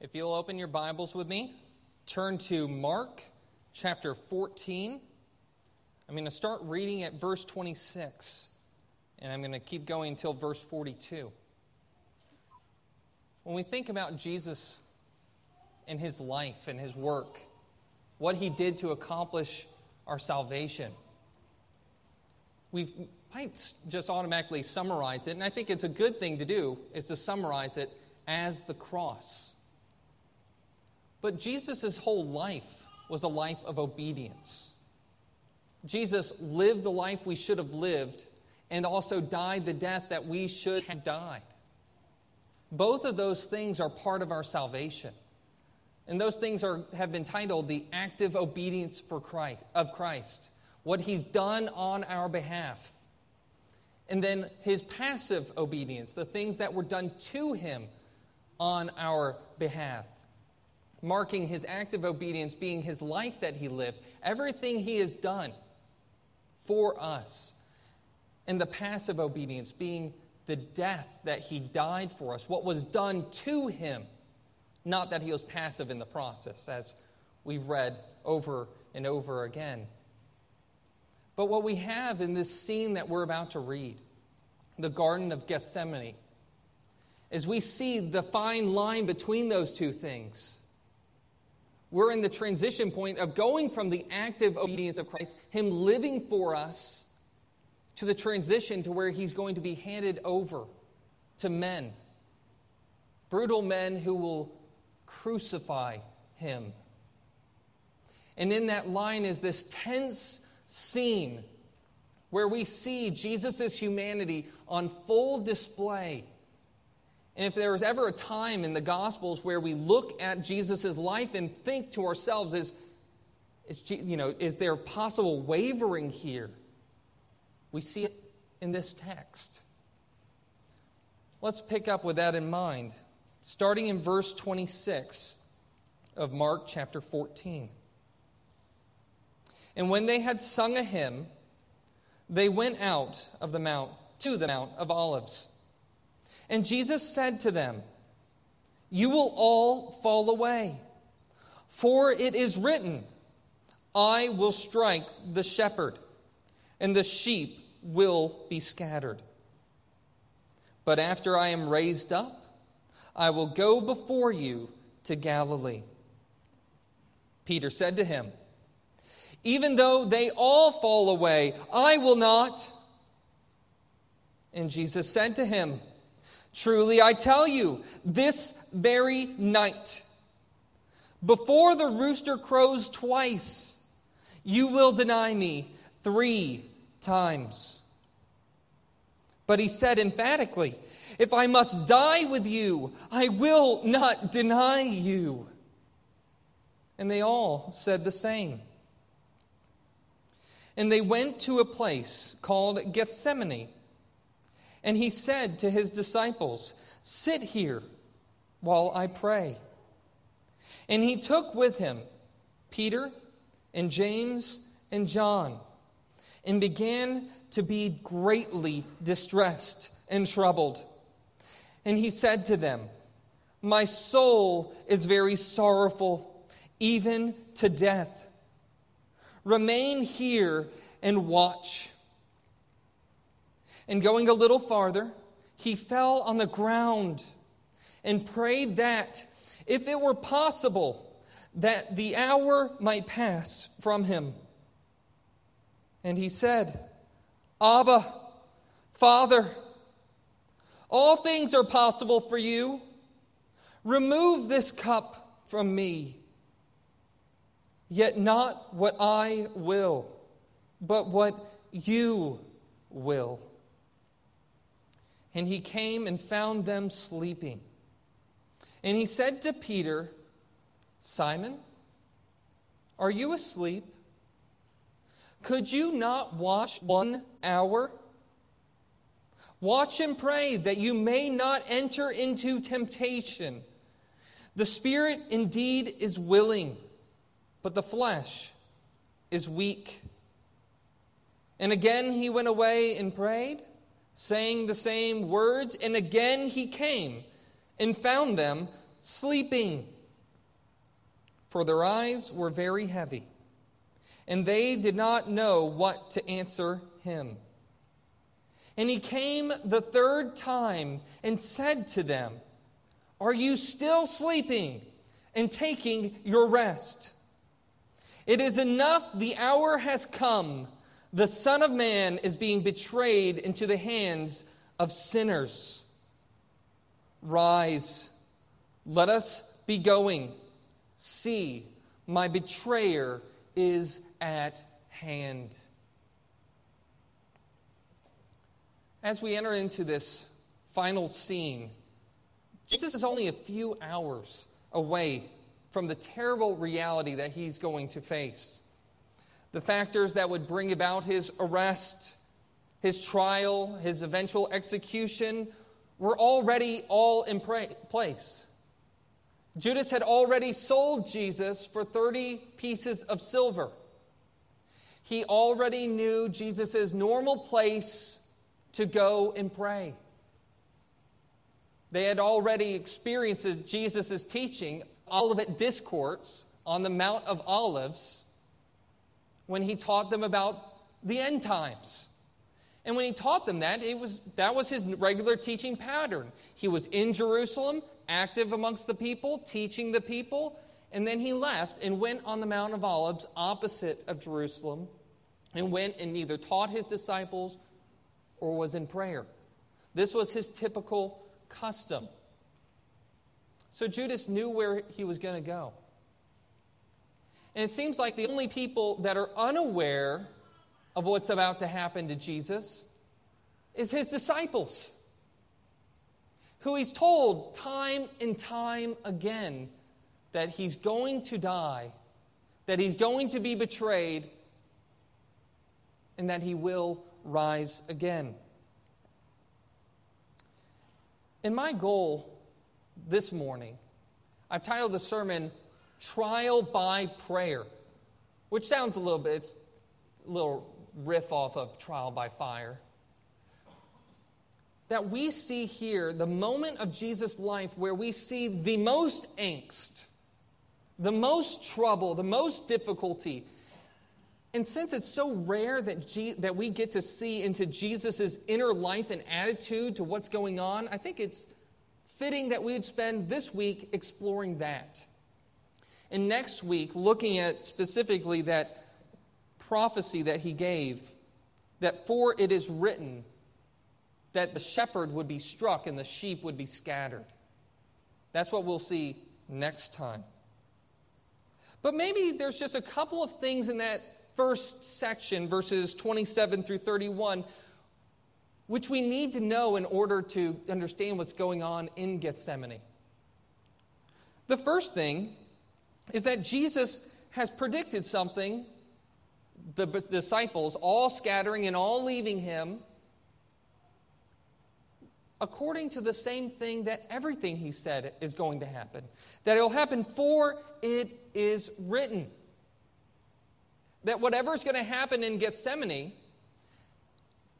If you'll open your Bibles with me, turn to Mark chapter 14. I'm going to start reading at verse 26, and I'm going to keep going until verse 42. When we think about Jesus and his life and his work, what he did to accomplish our salvation, we might just automatically summarize it, and I think it's a good thing to do, is to summarize it as the cross. But Jesus' whole life was a life of obedience. Jesus lived the life we should have lived and also died the death that we should have died. Both of those things are part of our salvation. And those things are, have been titled the active obedience for Christ, of Christ, what he's done on our behalf. And then his passive obedience, the things that were done to him on our behalf, marking his active obedience being his life that he lived, everything he has done for us, and the passive obedience being the death that he died for us, what was done to him, not that he was passive in the process, as we've read over and over again. But what we have in this scene that we're about to read, the Garden of Gethsemane, is we see the fine line between those two things. We're in the transition point of going from the active obedience of Christ, Him living for us, to the transition to where He's going to be handed over to men. Brutal men who will crucify Him. And in that line is this tense scene where we see Jesus' humanity on full display. And if there was ever a time in the Gospels where we look at Jesus' life and think to ourselves, is, is, you know, is there possible wavering here? We see it in this text. Let's pick up with that in mind, starting in verse 26 of Mark chapter 14. And when they had sung a hymn, they went out of the mount to the Mount of Olives. And Jesus said to them, You will all fall away, for it is written, I will strike the shepherd, and the sheep will be scattered. But after I am raised up, I will go before you to Galilee. Peter said to him, even though they all fall away, I will not. And Jesus said to him, Truly I tell you, this very night, before the rooster crows twice, you will deny me three times. But he said emphatically, If I must die with you, I will not deny you. And they all said the same. And they went to a place called Gethsemane. And he said to his disciples, Sit here while I pray. And he took with him Peter and James and John and began to be greatly distressed and troubled. And he said to them, My soul is very sorrowful, even to death. Remain here and watch. And going a little farther, he fell on the ground and prayed that, if it were possible, that the hour might pass from him. And he said, Abba, Father, all things are possible for you. Remove this cup from me. Yet not what I will, but what you will. And he came and found them sleeping. And he said to Peter, Simon, are you asleep? Could you not watch one hour? Watch and pray that you may not enter into temptation. The spirit indeed is willing but the flesh is weak. And again he went away and prayed, saying the same words, and again he came and found them sleeping. For their eyes were very heavy, and they did not know what to answer him. And he came the third time and said to them, Are you still sleeping and taking your rest? It is enough, the hour has come. The Son of Man is being betrayed into the hands of sinners. Rise, let us be going. See, my betrayer is at hand. As we enter into this final scene, Jesus is only a few hours away from the terrible reality that he's going to face. The factors that would bring about his arrest, his trial, his eventual execution were already all in place. Judas had already sold Jesus for 30 pieces of silver. He already knew Jesus' normal place to go and pray. They had already experienced Jesus' teaching, Olivet Discourse on the Mount of Olives, when he taught them about the end times. And when he taught them that, it was, that was his regular teaching pattern. He was in Jerusalem, active amongst the people, teaching the people, and then he left and went on the Mount of Olives opposite of Jerusalem and went and neither taught his disciples or was in prayer. This was his typical custom. So Judas knew where he was going to go. And it seems like the only people that are unaware of what's about to happen to Jesus is his disciples, who he's told time and time again that he's going to die, that he's going to be betrayed, and that he will rise again. And my goal this morning, I've titled the sermon Trial by Prayer, which sounds a little bit, it's a little riff off of Trial by Fire. That we see here the moment of Jesus' life where we see the most angst, the most trouble, the most difficulty, and since it's so rare that, G- that we get to see into Jesus' inner life and attitude to what's going on, I think it's fitting that we would spend this week exploring that. And next week, looking at specifically that prophecy that he gave that for it is written that the shepherd would be struck and the sheep would be scattered. That's what we'll see next time. But maybe there's just a couple of things in that first section, verses 27 through 31, which we need to know in order to understand what's going on in Gethsemane. The first thing is that Jesus has predicted something, the disciples all scattering and all leaving him, according to the same thing that everything he said is going to happen. That it will happen for it is written that whatever's going to happen in Gethsemane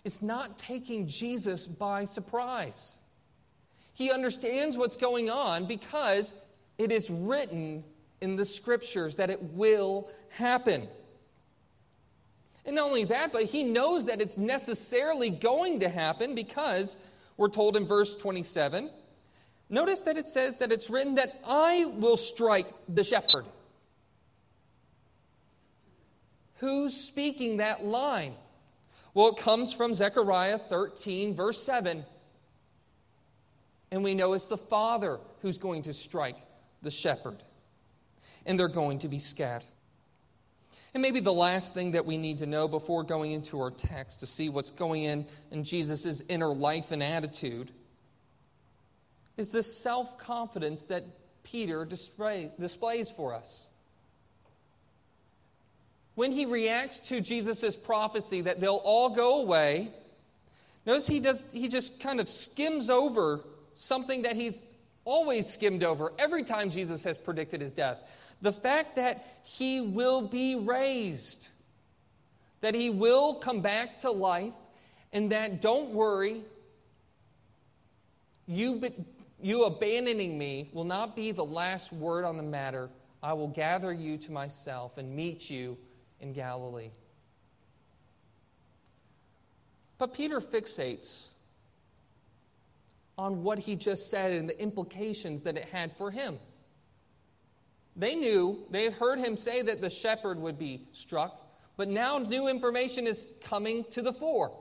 it's not taking Jesus by surprise. He understands what's going on because it is written in the scriptures that it will happen. And not only that, but he knows that it's necessarily going to happen because we're told in verse 27. Notice that it says that it's written that I will strike the shepherd. Who's speaking that line? Well, it comes from Zechariah 13, verse 7. And we know it's the Father who's going to strike the shepherd. And they're going to be scattered. And maybe the last thing that we need to know before going into our text to see what's going in in Jesus' inner life and attitude is this self confidence that Peter display, displays for us when he reacts to Jesus' prophecy that they'll all go away, notice he, does, he just kind of skims over something that he's always skimmed over every time Jesus has predicted his death. The fact that he will be raised, that he will come back to life, and that don't worry, you you abandoning me will not be the last word on the matter. I will gather you to myself and meet you in Galilee. But Peter fixates on what he just said and the implications that it had for him. They knew, they had heard him say that the shepherd would be struck, but now new information is coming to the fore.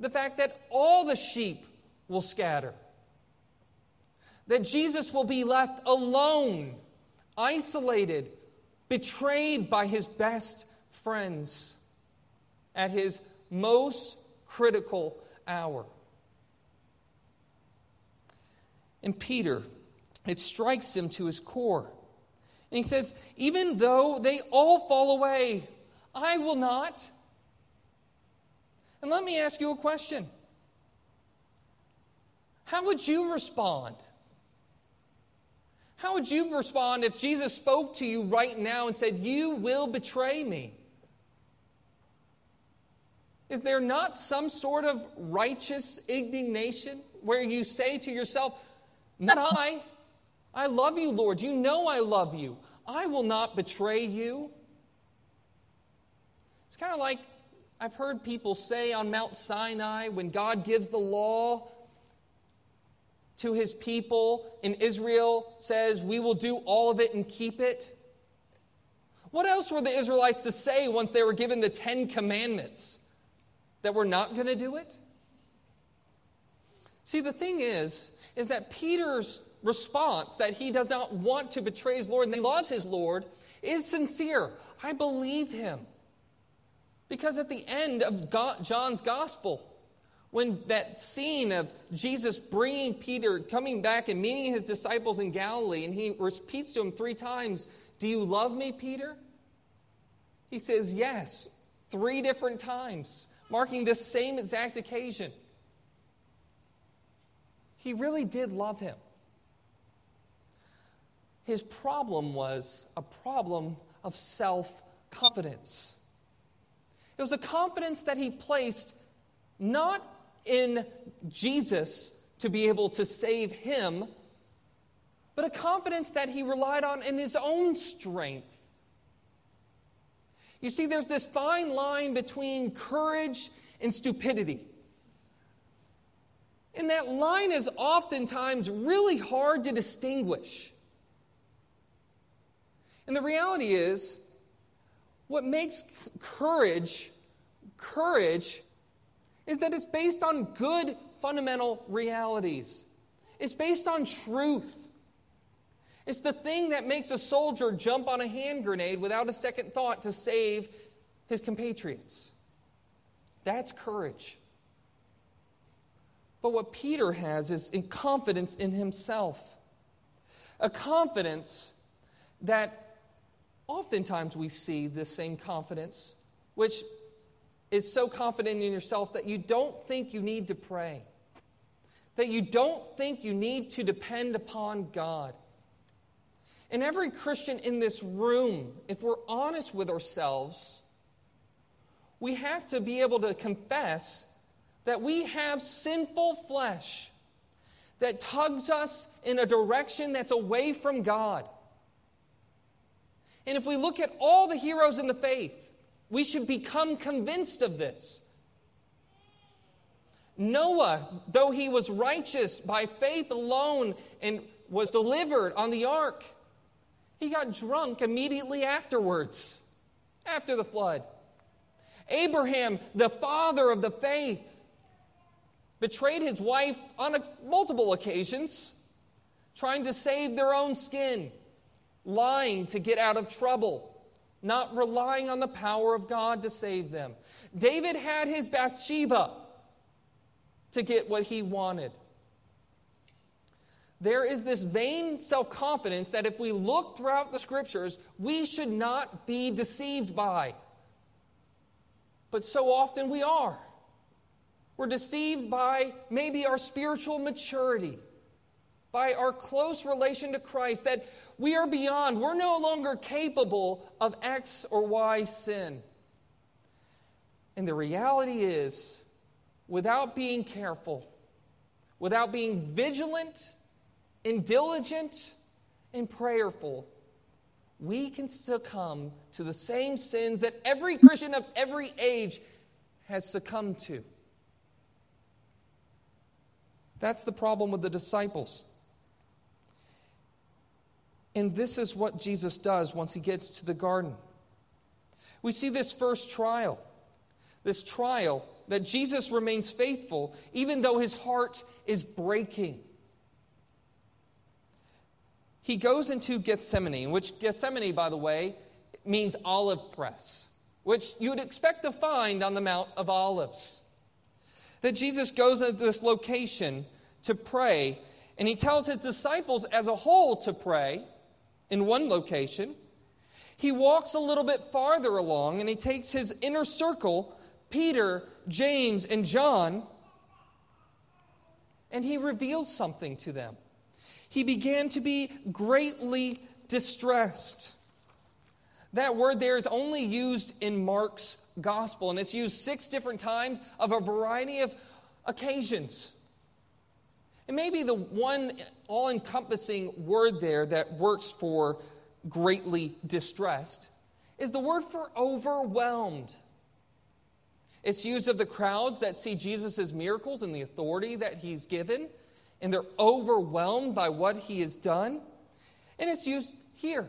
The fact that all the sheep will scatter, that Jesus will be left alone, isolated, betrayed by his best friends at his most critical hour. And Peter, it strikes him to his core. And he says, Even though they all fall away, I will not. And let me ask you a question How would you respond? How would you respond if Jesus spoke to you right now and said, You will betray me? Is there not some sort of righteous indignation where you say to yourself, Not I. I love you, Lord. You know I love you. I will not betray you. It's kind of like I've heard people say on Mount Sinai when God gives the law to his people and Israel says, We will do all of it and keep it. What else were the Israelites to say once they were given the Ten Commandments? That we're not going to do it? See, the thing is, is that Peter's response that he does not want to betray his Lord and he loves his Lord is sincere. I believe him. Because at the end of God, John's gospel, when that scene of Jesus bringing Peter, coming back and meeting his disciples in Galilee, and he repeats to him three times, Do you love me, Peter? He says, Yes, three different times, marking this same exact occasion. He really did love him. His problem was a problem of self confidence. It was a confidence that he placed not in Jesus to be able to save him, but a confidence that he relied on in his own strength. You see, there's this fine line between courage and stupidity. And that line is oftentimes really hard to distinguish. And the reality is, what makes courage courage is that it's based on good fundamental realities. It's based on truth. It's the thing that makes a soldier jump on a hand grenade without a second thought to save his compatriots. That's courage. But what Peter has is confidence in himself. A confidence that oftentimes we see this same confidence, which is so confident in yourself that you don't think you need to pray, that you don't think you need to depend upon God. And every Christian in this room, if we're honest with ourselves, we have to be able to confess that we have sinful flesh that tugs us in a direction that's away from God. And if we look at all the heroes in the faith, we should become convinced of this. Noah, though he was righteous by faith alone and was delivered on the ark, he got drunk immediately afterwards, after the flood. Abraham, the father of the faith, betrayed his wife on a, multiple occasions, trying to save their own skin lying to get out of trouble, not relying on the power of God to save them. David had his Bathsheba to get what he wanted. There is this vain self confidence that if we look throughout the scriptures, we should not be deceived by. But so often we are. We're deceived by maybe our spiritual maturity, by our close relation to Christ, that we are beyond, we're no longer capable of X or Y sin. And the reality is, without being careful, without being vigilant and diligent and prayerful, we can succumb to the same sins that every Christian of every age has succumbed to. That's the problem with the disciples. And this is what Jesus does once he gets to the garden. We see this first trial, this trial that Jesus remains faithful even though his heart is breaking. He goes into Gethsemane, which Gethsemane, by the way, means olive press, which you would expect to find on the Mount of Olives. That Jesus goes into this location to pray, and he tells his disciples as a whole to pray in one location. He walks a little bit farther along and he takes his inner circle, Peter, James, and John, and he reveals something to them. He began to be greatly distressed. That word there is only used in Mark's gospel, and it's used six different times of a variety of occasions. And maybe the one all encompassing word there that works for greatly distressed is the word for overwhelmed. It's used of the crowds that see Jesus' miracles and the authority that he's given, and they're overwhelmed by what he has done. And it's used here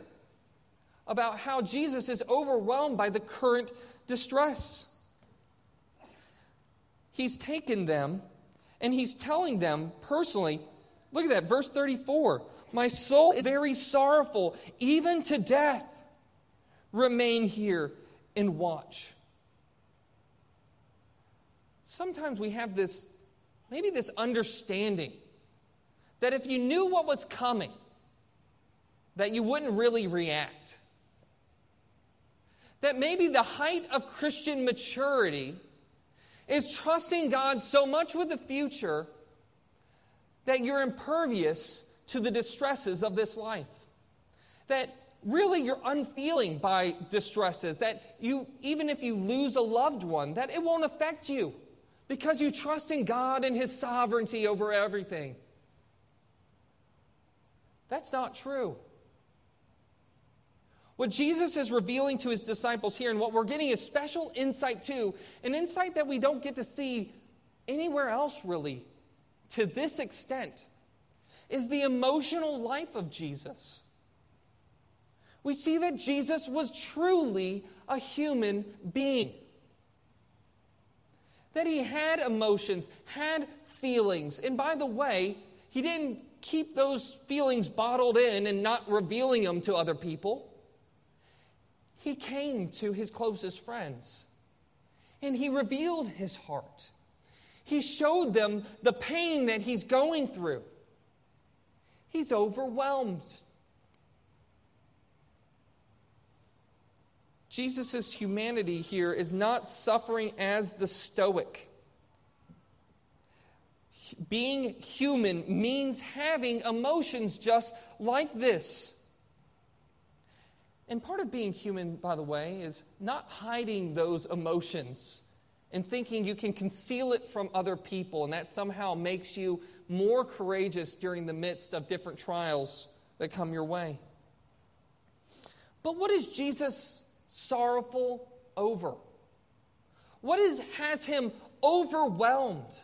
about how Jesus is overwhelmed by the current distress. He's taken them and he's telling them personally, look at that, verse 34 My soul is very sorrowful, even to death. Remain here and watch. Sometimes we have this, maybe this understanding that if you knew what was coming, that you wouldn't really react. That maybe the height of Christian maturity is trusting God so much with the future that you're impervious to the distresses of this life. That really you're unfeeling by distresses, that you, even if you lose a loved one, that it won't affect you because you trust in God and His sovereignty over everything. That's not true. What Jesus is revealing to his disciples here, and what we're getting is special insight to, an insight that we don't get to see anywhere else really to this extent, is the emotional life of Jesus. We see that Jesus was truly a human being. That he had emotions, had feelings. And by the way, he didn't keep those feelings bottled in and not revealing them to other people. He came to his closest friends and he revealed his heart. He showed them the pain that he's going through. He's overwhelmed. Jesus' humanity here is not suffering as the Stoic. Being human means having emotions just like this. And part of being human, by the way, is not hiding those emotions and thinking you can conceal it from other people, and that somehow makes you more courageous during the midst of different trials that come your way. But what is Jesus sorrowful over? What is, has him overwhelmed,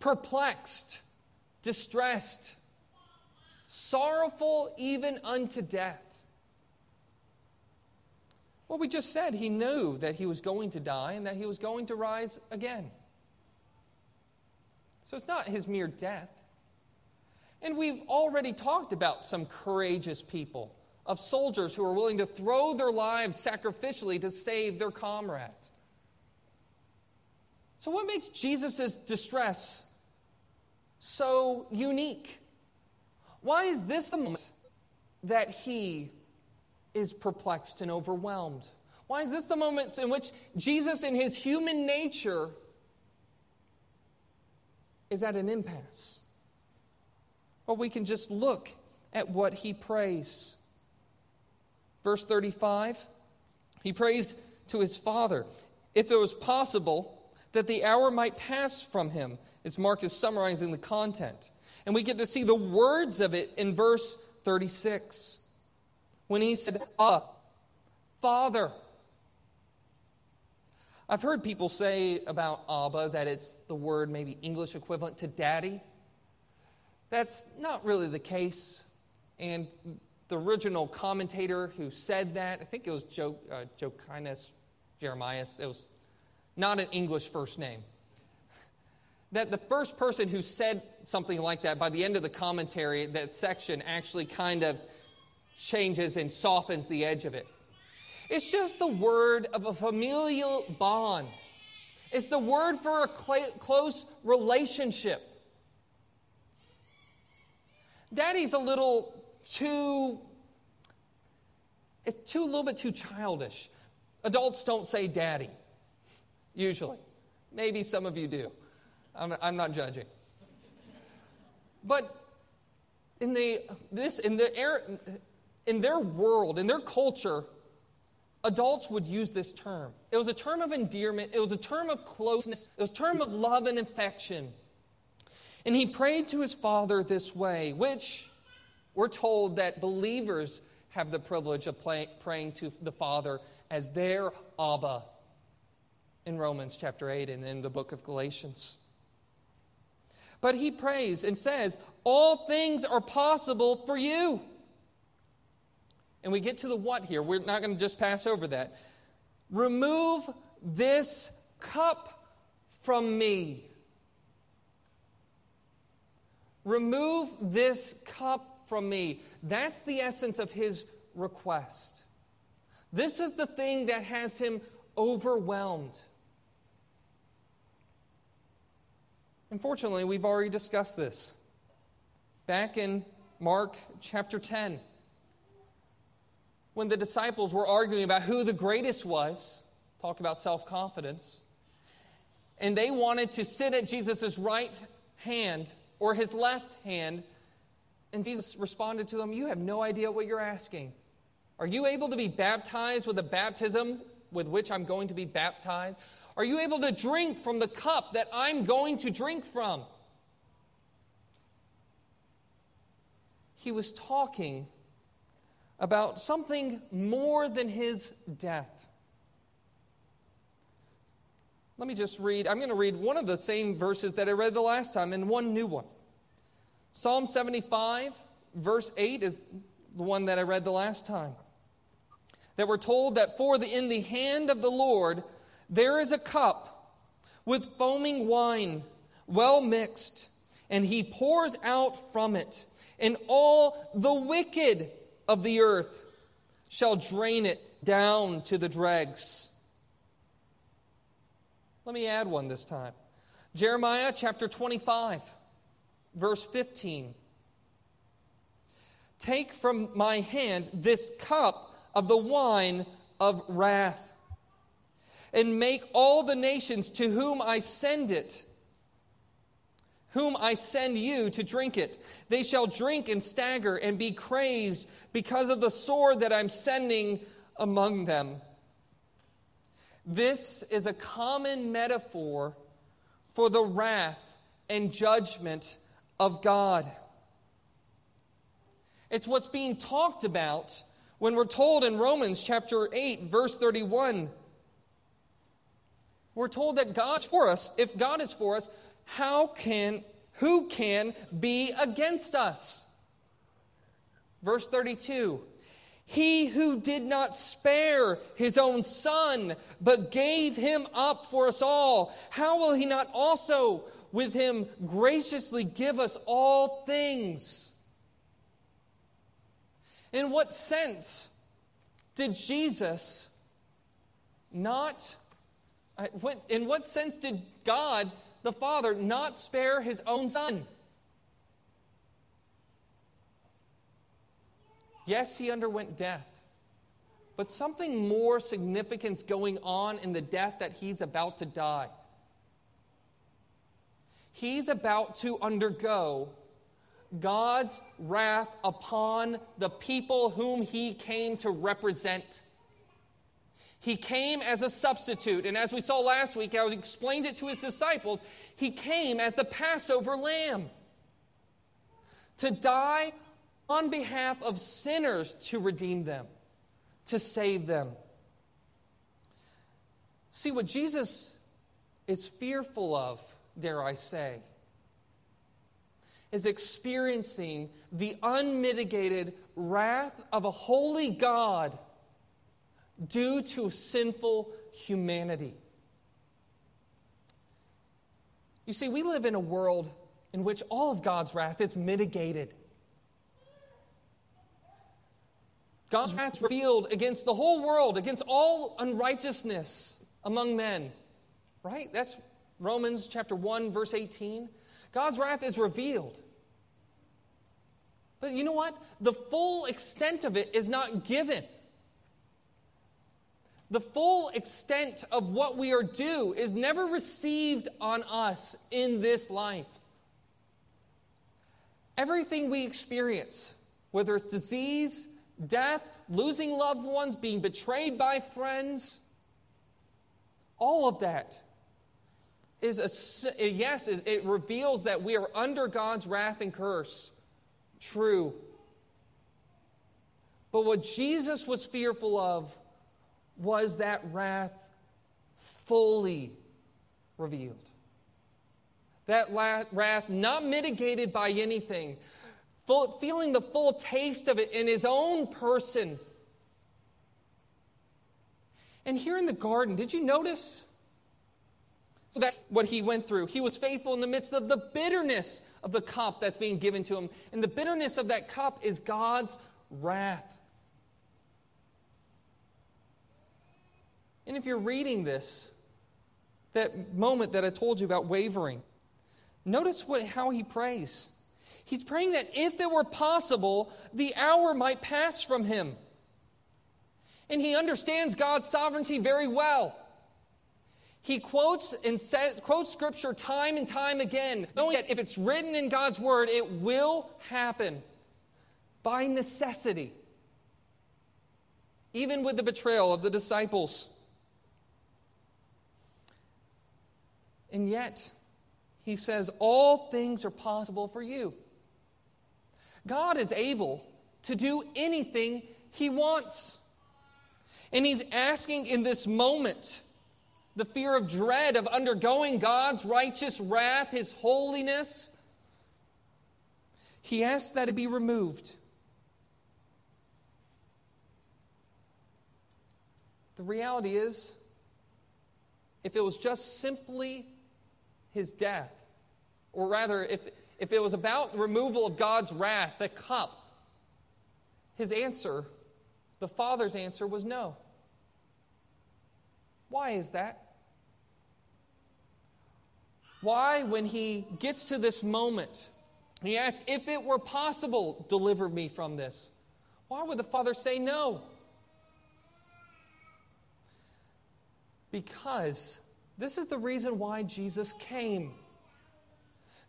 perplexed, distressed, sorrowful even unto death? Well, we just said he knew that he was going to die and that he was going to rise again. So it's not his mere death. And we've already talked about some courageous people, of soldiers who are willing to throw their lives sacrificially to save their comrade. So, what makes Jesus' distress so unique? Why is this the moment that he is perplexed and overwhelmed? Why is this the moment in which Jesus, in his human nature, is at an impasse? Well, we can just look at what he prays. Verse 35 he prays to his Father, if it was possible, that the hour might pass from him, as Mark is summarizing the content. And we get to see the words of it in verse 36 when he said, Ah, Father. I've heard people say about Abba that it's the word maybe English equivalent to daddy. That's not really the case. And the original commentator who said that, I think it was jo- uh, Jokinus Jeremias, it was not an English first name. That the first person who said something like that, by the end of the commentary, that section actually kind of changes and softens the edge of it. It's just the word of a familial bond. It's the word for a cl- close relationship. Daddy's a little too, it's too, a little bit too childish. Adults don't say daddy, usually. Maybe some of you do. I'm, I'm not judging. But in the, this, in, the air, in their world, in their culture, adults would use this term. It was a term of endearment, it was a term of closeness, it was a term of love and affection. And he prayed to his father this way, which we're told that believers have the privilege of play, praying to the Father as their Abba in Romans chapter 8 and in the book of Galatians. But he prays and says, All things are possible for you. And we get to the what here. We're not going to just pass over that. Remove this cup from me. Remove this cup from me. That's the essence of his request. This is the thing that has him overwhelmed. Unfortunately, we've already discussed this. Back in Mark chapter 10, when the disciples were arguing about who the greatest was, talk about self confidence, and they wanted to sit at Jesus' right hand or his left hand, and Jesus responded to them, You have no idea what you're asking. Are you able to be baptized with the baptism with which I'm going to be baptized? Are you able to drink from the cup that I'm going to drink from? He was talking about something more than his death. Let me just read. I'm going to read one of the same verses that I read the last time and one new one. Psalm 75, verse 8 is the one that I read the last time. That we're told that for the in the hand of the Lord there is a cup with foaming wine, well mixed, and he pours out from it, and all the wicked of the earth shall drain it down to the dregs. Let me add one this time. Jeremiah chapter 25, verse 15. Take from my hand this cup of the wine of wrath and make all the nations to whom I send it, whom I send you to drink it. They shall drink and stagger and be crazed because of the sword that I'm sending among them. This is a common metaphor for the wrath and judgment of God. It's what's being talked about when we're told in Romans chapter 8, verse 31 we're told that God's for us. If God is for us, how can, who can be against us? Verse 32 He who did not spare his own son, but gave him up for us all, how will he not also with him graciously give us all things? In what sense did Jesus not uh, in what sense did God, the Father, not spare his own Son? Yes, he underwent death, but something more significant going on in the death that he's about to die. He's about to undergo God's wrath upon the people whom he came to represent. He came as a substitute. And as we saw last week, I explained it to his disciples, he came as the Passover lamb. to die on behalf of sinners to redeem them, to save them. See, what Jesus is fearful of, dare I say, is experiencing the unmitigated wrath of a holy God due to sinful humanity. You see, we live in a world in which all of God's wrath is mitigated. God's wrath is revealed against the whole world, against all unrighteousness among men. Right? That's Romans chapter 1 verse 18. God's wrath is revealed. But you know what? The full extent of it is not given. The full extent of what we are due is never received on us in this life. Everything we experience, whether it's disease, death, losing loved ones, being betrayed by friends, all of that is a yes, it reveals that we are under God's wrath and curse. True. But what Jesus was fearful of was that wrath fully revealed. That wrath not mitigated by anything, full, feeling the full taste of it in his own person. And here in the garden, did you notice? So that's what he went through. He was faithful in the midst of the bitterness of the cup that's being given to him. And the bitterness of that cup is God's wrath. And if you're reading this, that moment that I told you about wavering, notice what, how he prays. He's praying that if it were possible, the hour might pass from him. And he understands God's sovereignty very well. He quotes and says, quotes scripture time and time again, knowing that if it's written in God's word, it will happen by necessity. Even with the betrayal of the disciples. And yet, he says, All things are possible for you. God is able to do anything he wants. And he's asking in this moment the fear of dread of undergoing God's righteous wrath, his holiness. He asks that it be removed. The reality is, if it was just simply his death. Or rather, if, if it was about removal of God's wrath, the cup, his answer, the Father's answer, was no. Why is that? Why, when he gets to this moment, he asks, If it were possible, deliver me from this? Why would the Father say no? Because this is the reason why Jesus came.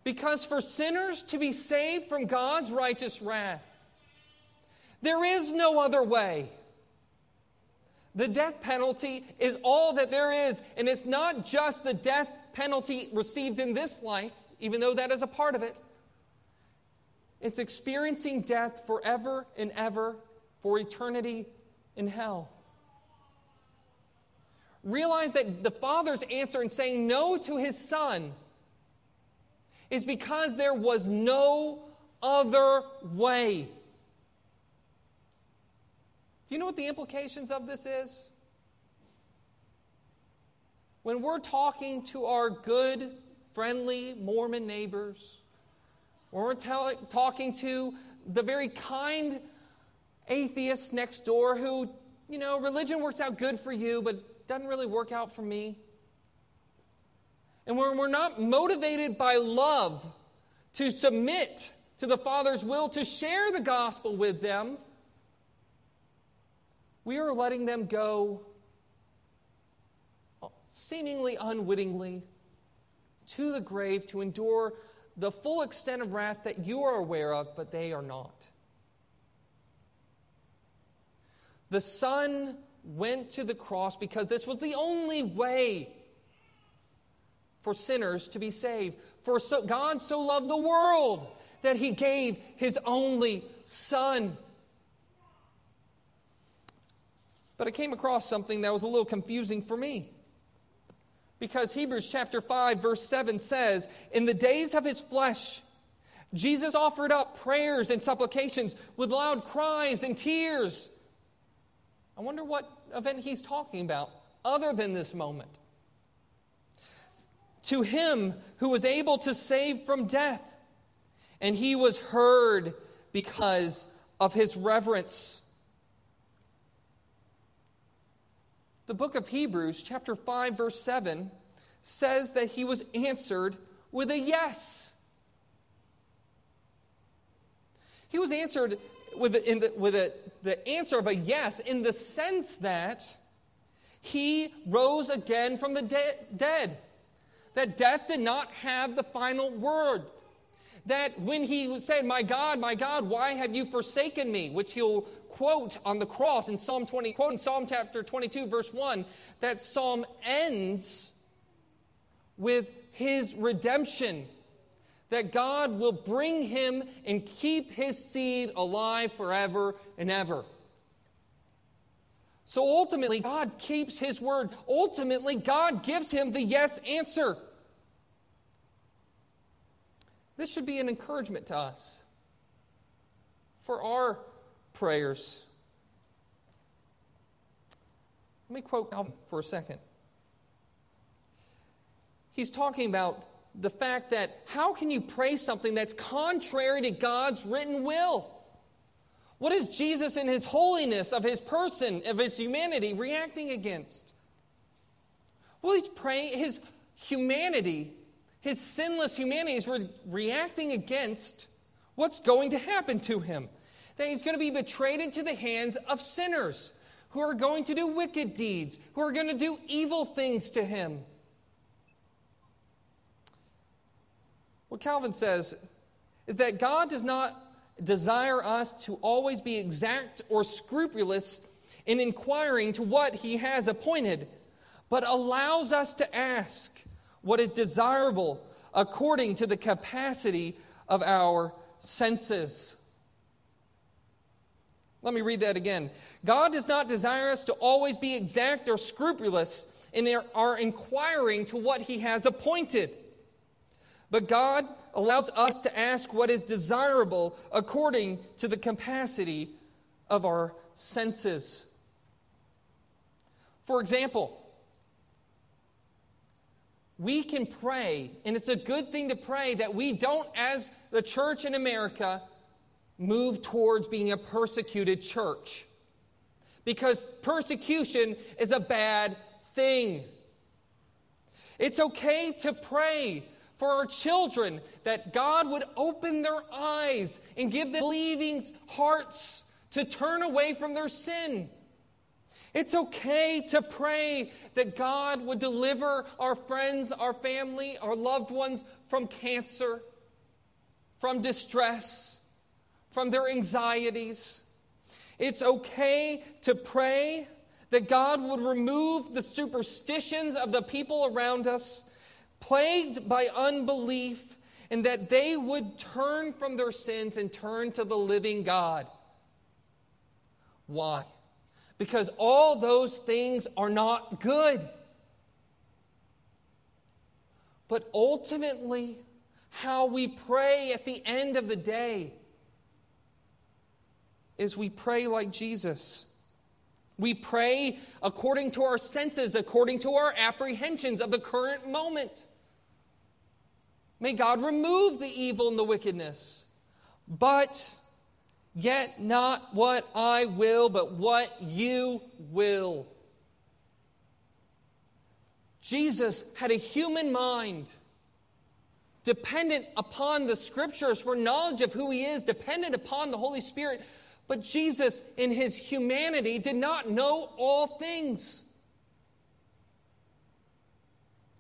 Because for sinners to be saved from God's righteous wrath, there is no other way. The death penalty is all that there is, and it's not just the death penalty received in this life, even though that is a part of it. It's experiencing death forever and ever for eternity in hell realize that the Father's answer in saying no to his Son is because there was no other way. Do you know what the implications of this is? When we're talking to our good, friendly Mormon neighbors, when we're tell- talking to the very kind atheist next door who, you know, religion works out good for you, but doesn't really work out for me. And when we're not motivated by love to submit to the Father's will, to share the gospel with them, we are letting them go seemingly unwittingly to the grave to endure the full extent of wrath that you are aware of, but they are not. The Son went to the cross because this was the only way for sinners to be saved. For so, God so loved the world that he gave his only son. But I came across something that was a little confusing for me. Because Hebrews chapter 5, verse 7 says, In the days of his flesh, Jesus offered up prayers and supplications with loud cries and tears. I wonder what event he's talking about other than this moment. To him who was able to save from death, and he was heard because of his reverence. The book of Hebrews, chapter 5, verse 7, says that he was answered with a yes. He was answered with, the, with a, the answer of a yes in the sense that he rose again from the de- dead. That death did not have the final word. That when he said, My God, my God, why have you forsaken me? Which he'll quote on the cross in Psalm 20, quote in Psalm chapter 22, verse 1, that psalm ends with his redemption. That God will bring him and keep his seed alive forever and ever. So ultimately, God keeps his word. Ultimately, God gives him the yes answer. This should be an encouragement to us for our prayers. Let me quote Calvin for a second. He's talking about the fact that how can you pray something that's contrary to God's written will? What is Jesus in his holiness of his person, of his humanity, reacting against? Well, he's praying, his humanity, his sinless humanity is re- reacting against what's going to happen to him that he's going to be betrayed into the hands of sinners who are going to do wicked deeds, who are going to do evil things to him. What Calvin says is that God does not desire us to always be exact or scrupulous in inquiring to what he has appointed, but allows us to ask what is desirable according to the capacity of our senses. Let me read that again. God does not desire us to always be exact or scrupulous in our inquiring to what He has appointed. But God allows us to ask what is desirable according to the capacity of our senses. For example, we can pray, and it's a good thing to pray that we don't, as the church in America, move towards being a persecuted church. Because persecution is a bad thing. It's okay to pray for our children that God would open their eyes and give them believing hearts to turn away from their sin. It's okay to pray that God would deliver our friends, our family, our loved ones from cancer, from distress from their anxieties. It's okay to pray that God would remove the superstitions of the people around us, plagued by unbelief, and that they would turn from their sins and turn to the living God. Why? Because all those things are not good. But ultimately, how we pray at the end of the day is we pray like Jesus. We pray according to our senses, according to our apprehensions of the current moment. May God remove the evil and the wickedness. But yet not what I will, but what you will. Jesus had a human mind, dependent upon the scriptures for knowledge of who he is, dependent upon the Holy Spirit but Jesus, in his humanity, did not know all things.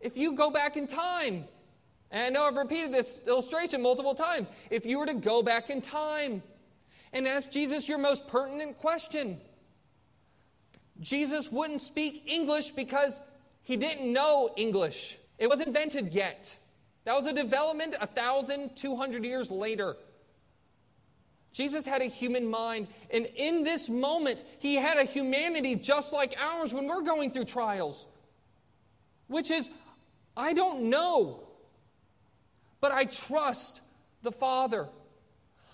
If you go back in time, and I know I've repeated this illustration multiple times, if you were to go back in time and ask Jesus your most pertinent question, Jesus wouldn't speak English because he didn't know English. It was invented yet. That was a development a thousand, two hundred years later. Jesus had a human mind, and in this moment, he had a humanity just like ours when we're going through trials, which is, I don't know, but I trust the Father.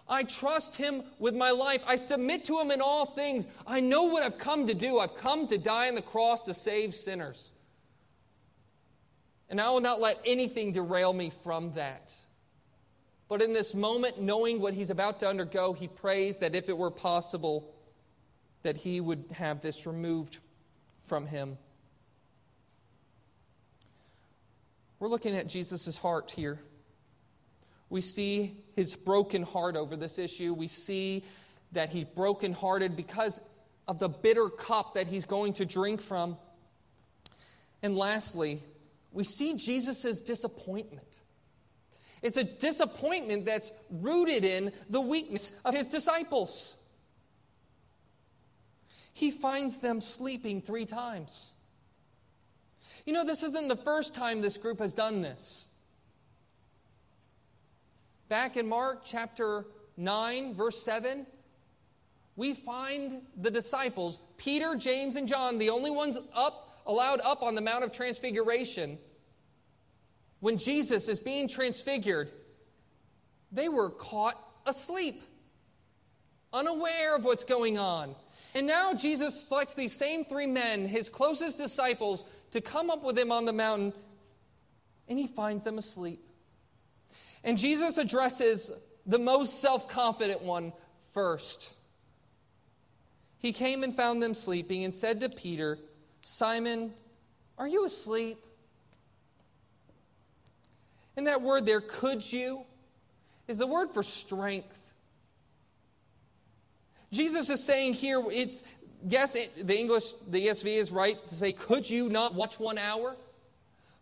I trust Him with my life. I submit to Him in all things. I know what I've come to do. I've come to die on the cross to save sinners. And I will not let anything derail me from that. But in this moment, knowing what he's about to undergo, he prays that if it were possible, that he would have this removed from him. We're looking at Jesus' heart here. We see his broken heart over this issue. We see that he's brokenhearted because of the bitter cup that he's going to drink from. And lastly, we see Jesus' disappointment. It's a disappointment that's rooted in the weakness of his disciples. He finds them sleeping three times. You know, this isn't the first time this group has done this. Back in Mark chapter 9, verse 7, we find the disciples, Peter, James, and John, the only ones up, allowed up on the Mount of Transfiguration when Jesus is being transfigured, they were caught asleep, unaware of what's going on. And now Jesus selects these same three men, his closest disciples, to come up with him on the mountain, and he finds them asleep. And Jesus addresses the most self confident one first. He came and found them sleeping and said to Peter, Simon, are you asleep? And that word there, could you, is the word for strength. Jesus is saying here, it's, yes, it, the English, the ESV is right to say, could you not watch one hour?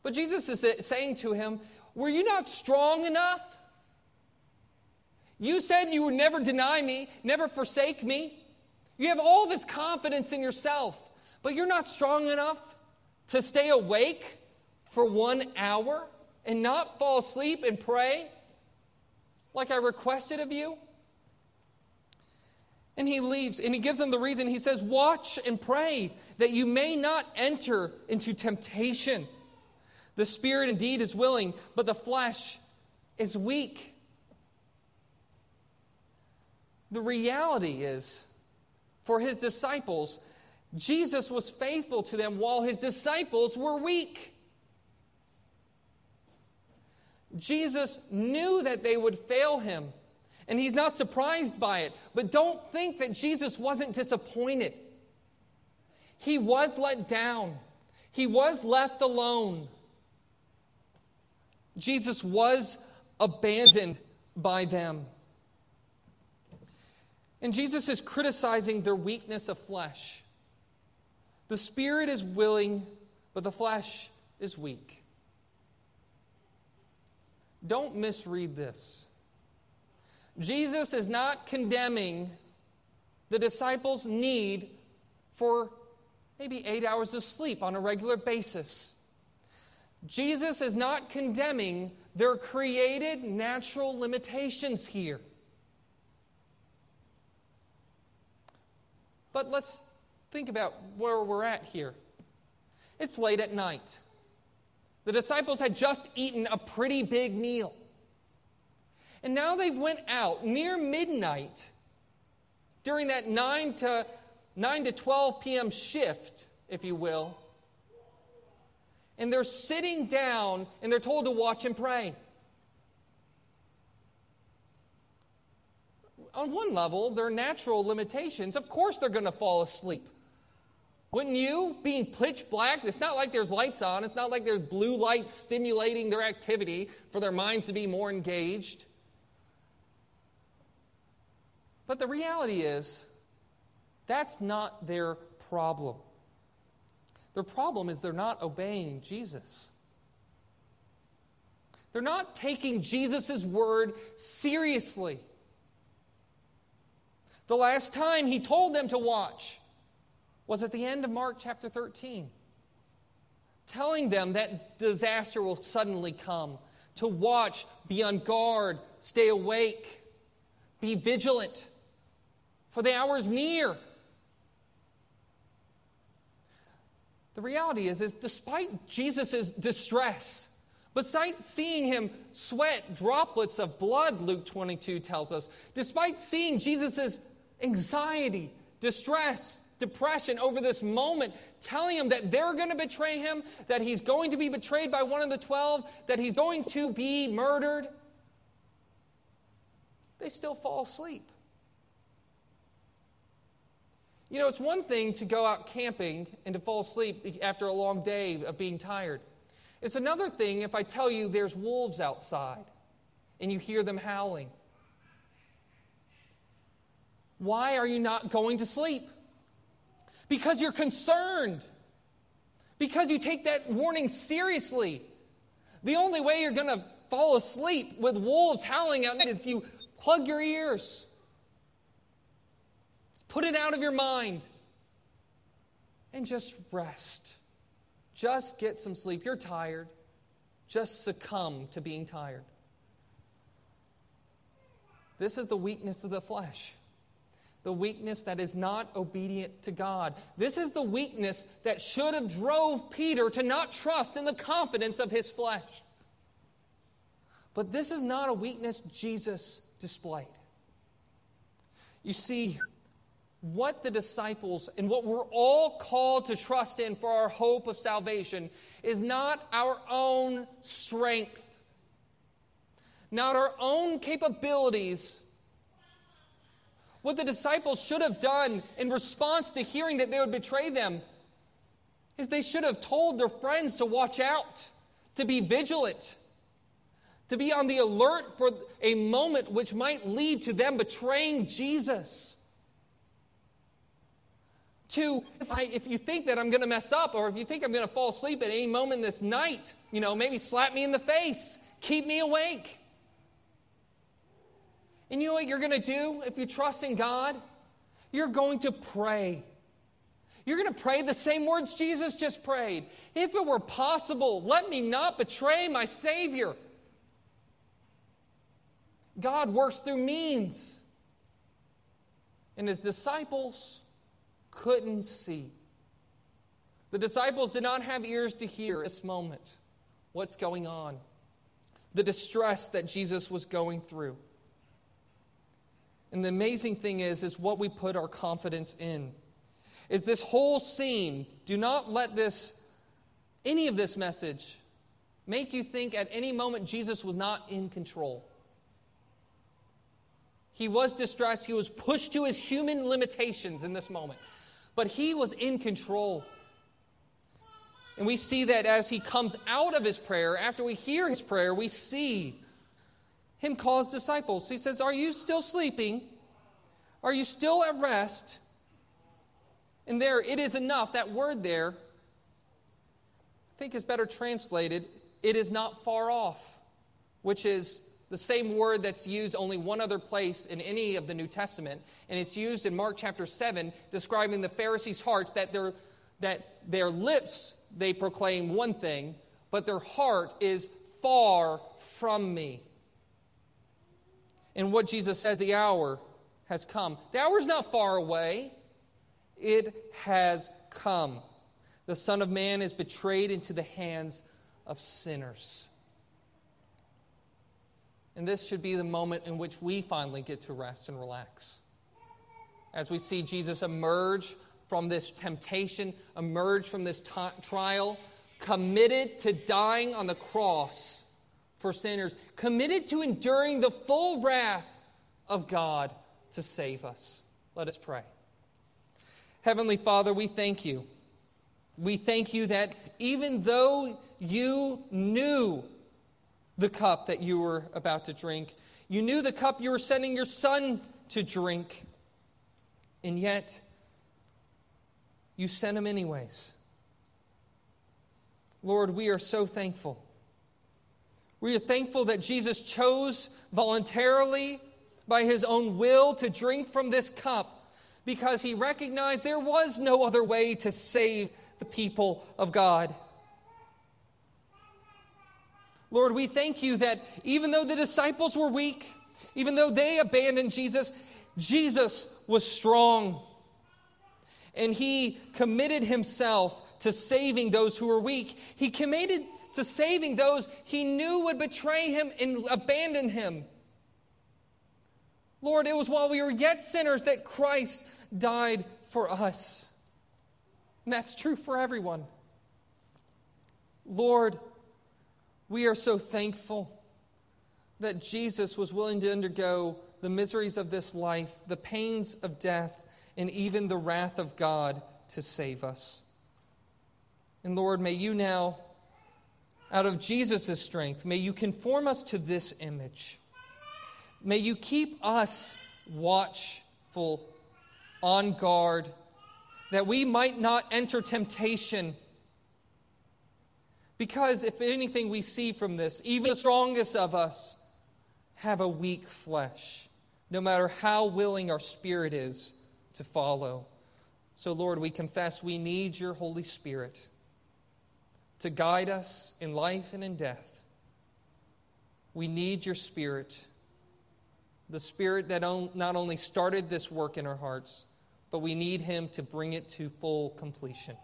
But Jesus is saying to him, were you not strong enough? You said you would never deny me, never forsake me. You have all this confidence in yourself, but you're not strong enough to stay awake for one hour? and not fall asleep and pray like I requested of you? And he leaves and he gives them the reason. He says, Watch and pray that you may not enter into temptation. The spirit indeed is willing, but the flesh is weak. The reality is, for his disciples, Jesus was faithful to them while his disciples were weak. Jesus knew that they would fail him, and he's not surprised by it. But don't think that Jesus wasn't disappointed. He was let down, he was left alone. Jesus was abandoned by them. And Jesus is criticizing their weakness of flesh. The spirit is willing, but the flesh is weak. Don't misread this. Jesus is not condemning the disciples' need for maybe eight hours of sleep on a regular basis. Jesus is not condemning their created natural limitations here. But let's think about where we're at here. It's late at night. The disciples had just eaten a pretty big meal. And now they've went out near midnight during that 9 to 9 to 12 p.m. shift, if you will. And they're sitting down and they're told to watch and pray. On one level, their natural limitations, of course they're going to fall asleep. Wouldn't you? Being pitch black, it's not like there's lights on, it's not like there's blue lights stimulating their activity for their minds to be more engaged. But the reality is, that's not their problem. Their problem is they're not obeying Jesus. They're not taking Jesus' word seriously. The last time he told them to watch, was at the end of Mark chapter 13, telling them that disaster will suddenly come, to watch, be on guard, stay awake. Be vigilant, for the hour is near. The reality is, is despite Jesus' distress, besides seeing him sweat droplets of blood, Luke 22 tells us, despite seeing Jesus' anxiety, distress, depression over this moment, telling him that they're going to betray him, that he's going to be betrayed by one of the twelve, that he's going to be murdered, they still fall asleep. You know, it's one thing to go out camping and to fall asleep after a long day of being tired. It's another thing if I tell you there's wolves outside and you hear them howling. Why are you not going to sleep? Because you're concerned. Because you take that warning seriously. The only way you're going to fall asleep with wolves howling out is if you plug your ears. Put it out of your mind and just rest. Just get some sleep. You're tired. Just succumb to being tired. This is the weakness of the flesh. The weakness that is not obedient to God. This is the weakness that should have drove Peter to not trust in the confidence of his flesh. But this is not a weakness Jesus displayed. You see, what the disciples and what we're all called to trust in for our hope of salvation is not our own strength, not our own capabilities. What the disciples should have done in response to hearing that they would betray them is they should have told their friends to watch out, to be vigilant, to be on the alert for a moment which might lead to them betraying Jesus to if, I, if you think that I'm going to mess up or if you think I'm going to fall asleep at any moment this night, you know, maybe slap me in the face, keep me awake. And you know what you're going to do if you trust in God? You're going to pray. You're going to pray the same words Jesus just prayed. If it were possible, let me not betray my Savior. God works through means. And his disciples, couldn't see. The disciples did not have ears to hear this moment what's going on, the distress that Jesus was going through. And the amazing thing is, is what we put our confidence in. Is this whole scene, do not let this, any of this message, make you think at any moment Jesus was not in control. He was distressed. He was pushed to his human limitations in this moment but he was in control. And we see that as he comes out of his prayer, after we hear his prayer, we see him call his disciples. He says, Are you still sleeping? Are you still at rest? And there, it is enough. That word there, I think is better translated, it is not far off, which is the same word that's used only one other place in any of the New Testament, and it's used in Mark chapter 7, describing the Pharisees' hearts that their, that their lips they proclaim one thing, but their heart is far from me. And what Jesus said, the hour has come. The hour is not far away, it has come. The Son of Man is betrayed into the hands of sinners. And this should be the moment in which we finally get to rest and relax. As we see Jesus emerge from this temptation, emerge from this t- trial, committed to dying on the cross for sinners, committed to enduring the full wrath of God to save us. Let us pray. Heavenly Father, we thank you. We thank you that even though you knew the cup that you were about to drink. You knew the cup you were sending your son to drink. And yet, you sent him anyways. Lord, we are so thankful. We are thankful that Jesus chose voluntarily, by his own will, to drink from this cup because he recognized there was no other way to save the people of God. Lord, we thank you that even though the disciples were weak, Even though they abandoned Jesus, Jesus was strong. And he committed himself to saving those who were weak. He committed to saving those he knew would betray him and abandon him. Lord, it was while we were yet sinners that Christ died for us. And that's true for everyone. Lord, we are so thankful that Jesus was willing to undergo the miseries of this life, the pains of death, and even the wrath of God to save us. And Lord, may you now, out of Jesus' strength, may you conform us to this image. May you keep us watchful, on guard, that we might not enter temptation. Because if anything we see from this, even the strongest of us have a weak flesh, no matter how willing our spirit is to follow. So, Lord, we confess we need your Holy Spirit to guide us in life and in death. We need your Spirit, the Spirit that not only started this work in our hearts, but we need him to bring it to full completion.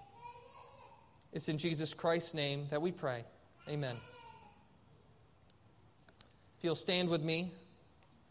It's in Jesus Christ's name that we pray. Amen. If you'll stand with me.